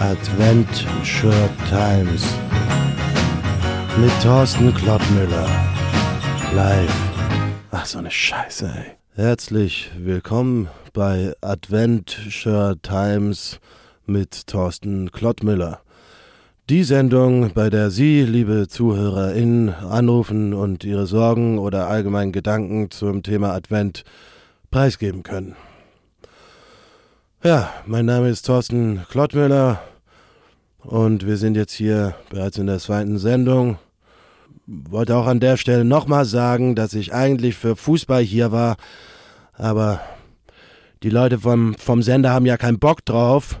Adventure Times mit Thorsten Klottmüller. Live. Ach, so eine Scheiße, ey. Herzlich willkommen bei Adventure Times mit Thorsten Klottmüller. Die Sendung, bei der Sie, liebe ZuhörerInnen, anrufen und Ihre Sorgen oder allgemeinen Gedanken zum Thema Advent preisgeben können. Ja, mein Name ist Thorsten Klottmüller und wir sind jetzt hier bereits in der zweiten Sendung. Wollte auch an der Stelle nochmal sagen, dass ich eigentlich für Fußball hier war, aber die Leute vom, vom Sender haben ja keinen Bock drauf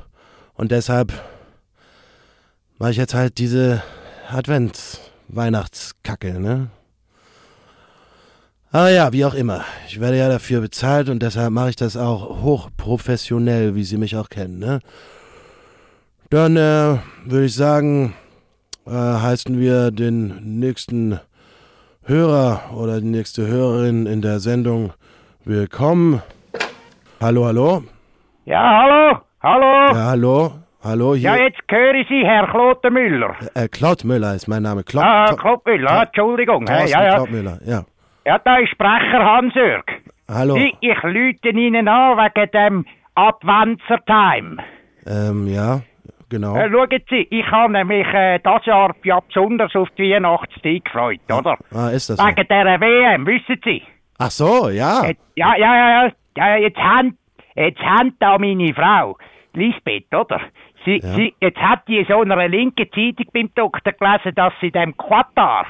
und deshalb mache ich jetzt halt diese Advents-Weihnachtskacke, ne? Aber ja, wie auch immer. Ich werde ja dafür bezahlt und deshalb mache ich das auch hochprofessionell, wie Sie mich auch kennen, ne? Dann äh, würde ich sagen, äh, heißen wir den nächsten Hörer oder die nächste Hörerin in der Sendung willkommen. Hallo, hallo? Ja, hallo, hallo. Ja, hallo? Hallo, hier. Ja, jetzt höre ich Sie, Herr Klotenmüller. Äh, Klaut Müller ist mein Name. Klaut, Ah, ah, Entschuldigung. Thorsten ja, ja. Klaut Müller, ja. Ja, da ist Sprecher Hans-Jörg. Hallo. Sie, ich lüte Ihnen an wegen dem Adventure Time. Ähm, ja, genau. Äh, schauen Sie, ich habe mich äh, das Jahr ja besonders auf die Weihnachtszeit gefreut, oder? Ah, ist das so? Wegen dieser WM, wissen Sie? Ach so, ja. Jetzt, ja, ja, ja, ja, ja, jetzt haben, jetzt haben da meine Frau, Lisbeth, oder? Sie, Ja. sie, jetzt hat die in so einer linken Zeitung beim Doktor gelesen, dass sie dem Qatar,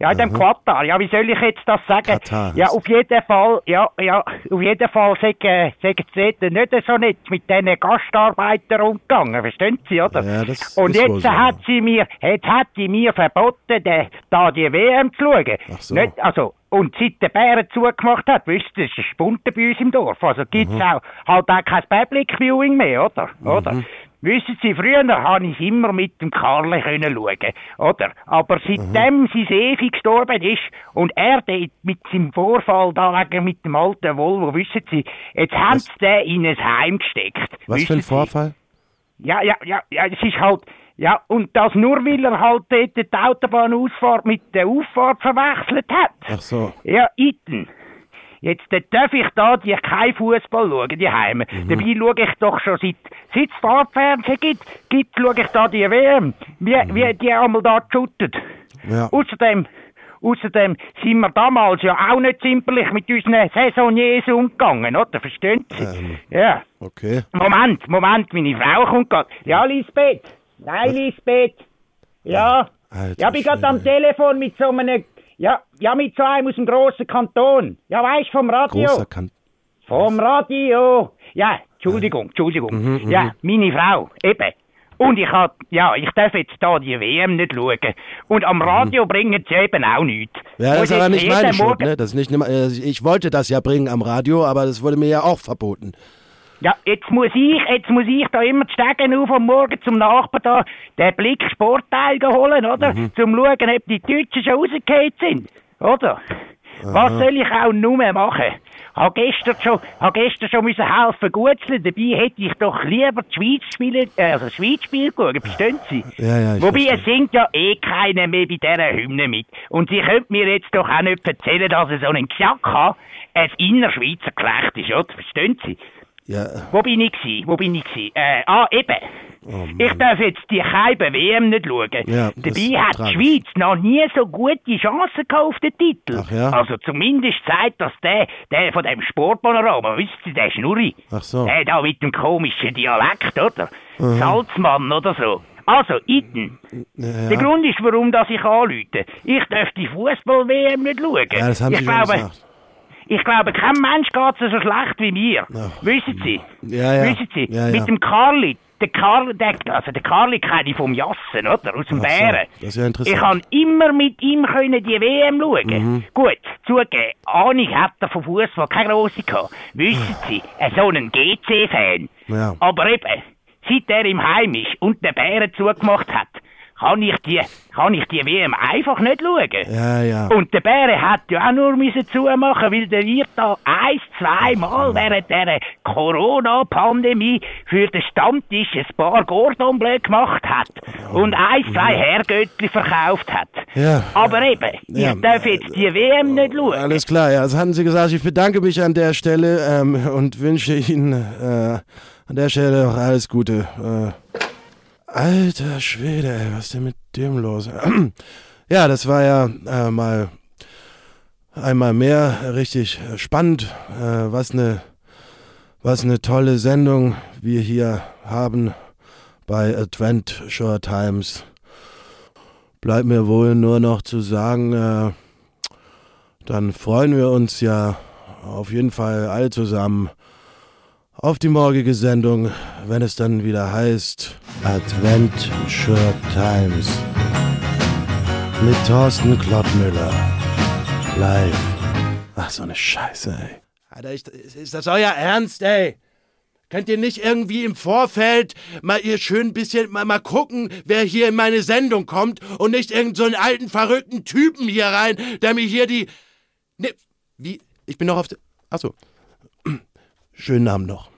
ja, dem Qatar, ja, wie soll ich jetzt das sagen? Katar ja, auf jeden Fall, ja, ja, auf jeden Fall sagen, sagen sie dort nicht so nett mit diesen Gastarbeitern umgegangen, verstehen Sie, oder? Ja, das Und wohl jetzt hat ja. sie mir, jetzt hat sie mir verboten, de, da die WM zu schauen. Ach so. Nicht, also, und seit der Bären zugemacht hat, wisst ihr, das ist ein Spunten bei uns im Dorf. Also gibt's Mhm. auch halt auch kein Public Viewing mehr, oder? Oder? Wissen Sie, früher habe ich immer mit dem Karle können schauen, oder? Aber seitdem Mhm. sein Evi gestorben ist und er mit seinem Vorfall da wegen mit dem alten Volvo, wissen Sie, jetzt haben sie den in ein Heim gesteckt. Was für ein Sie? Vorfall? Ja, ja, ja, ja, es ist halt, ja, und das nur, weil er halt dort die Autobahnausfahrt mit der Auffahrt verwechselt hat. Ach so. Ja, Iten. Jetzt äh, darf ich da die kein Fußball schauen, die Heime. Mhm. Dabei schaue ich doch schon seit, seit es Farbfernsehen gibt, gibt, schaue ich da die WM. Wie, wie die einmal da. Mhm. Ja. Außerdem, außerdem sind wir damals ja auch nicht zimperlich mit unseren Saisoniers umgegangen, oder? Verstehen Sie? Ähm. Ja. Okay. Moment, Moment, meine Frau kommt gerade. Ja, Lisbeth. Nein, Lisbeth. Ja. Alter ja, bin gerade am. Telefon mit so einem, ja, ja, mit so einem aus dem grossen Kanton. Ja, weißt vom Radio. Großer Vom Radio. Ja, Entschuldigung, Entschuldigung. Mhm, ja, meine Frau, eben. Und ich hab, ja, ich darf jetzt da die WM nicht schauen. Und am Radio bringen sie eben auch nichts. Mhm. Ja, das ist aber nicht meine Schuld, ne? Das ist nicht, äh, ich wollte das ja bringen am Radio, aber das wurde mir ja auch verboten. Ja, jetzt muss ich, jetzt muss ich da immer die Stegen auf am Morgen zum Nachbarn da den Blick Sportteil holen, oder? Mhm. Zum schauen, ob die Deutschen schon rausgefallen sind, oder? Was soll ich auch nur machen? Hab gestern schon, hab gestern schon müssen helfen gutzeln, dabei hätte ich doch lieber die Schweiz spielen, äh, also das Schweizspiel schauen, verstehen Sie? Ja, ja, Wobei, verstehe. es singt ja eh keiner mehr bei dieser Hymne mit. Und Sie können mir jetzt doch auch nicht erzählen, dass er so einen Knack hat, ein innerschweizer Geschlecht ist, oder? Verstehen Sie? Ja, Wo bin ich gsi? Wo bin ich gsi? Äh, ah, eben. ich darf jetzt die Scheibe WM nicht schauen. Oh Ja, Dabei hat die Schweiz noch nie so gute Chancen gehabt auf den Titel. Ja? Also zumindest zeigt das der, der von dem Sportpanorama, wisst ihr, der Schnurri. Ach so. Der da mit dem komischen Dialekt, oder? Salzmann oder so. Also, Iten. ja, Der Grund ist, warum das ich anrufe. Ich darf die Fußball-WM nicht schauen. ja, das haben ich Sie schon glaube, gesagt. Ich glaube, kein Mensch geht so schlecht wie mir. Ach. Wissen Sie? Ja, ja. Wissen Sie? Ja. Mit dem Karli. Der Karli, der, also der Karli kenne ich vom Jassen, oder? Aus dem Ach so, Bären. das ist ja interessant. Ich kann immer mit ihm können die WM schauen. Mhm. Gut, zugeben, Ahnung hat er von Fußball keine grosse gehabt. Wissen Sie, äh, so einen GC-Fan. Ja. Aber eben, seit er im Heim ist und den Bären zugemacht hat, kann ich die, kann ich die WM einfach nicht schauen. Ja, ja. Und der Bäre hat ja auch nur müssen zumachen, weil der Wirt da ein, zweimal während der Corona-Pandemie für den Stammtisch ein paar Gordon Bleu gemacht hat und ein, zwei Herrgöttli verkauft hat. Ja. Aber eben, Ja. ich darf jetzt die WM nicht schauen. Alles klar, ja, das hatten Sie gesagt. Ich bedanke mich an der Stelle ähm, und wünsche Ihnen äh, an der Stelle auch alles Gute. Äh, alter Schwede, ey, was ist denn mit dem los? ja, das war ja äh, mal einmal mehr richtig spannend. Äh, was eine was eine tolle Sendung wir hier haben bei Adventure Times. Bleibt mir wohl nur noch zu sagen, äh, dann freuen wir uns ja auf jeden Fall alle zusammen auf die morgige Sendung, wenn es dann wieder heißt Adventure Times mit Thorsten Klottmüller live. Ach, so eine Scheiße, ey. Alter, ich, ist das euer Ernst, ey? Könnt ihr nicht irgendwie im Vorfeld mal ihr schön bisschen mal, mal gucken, wer hier in meine Sendung kommt und nicht irgendeinen so alten verrückten Typen hier rein, der mir hier die. Ne, wie? Ich bin noch auf. de- Achso. Schönen Abend noch.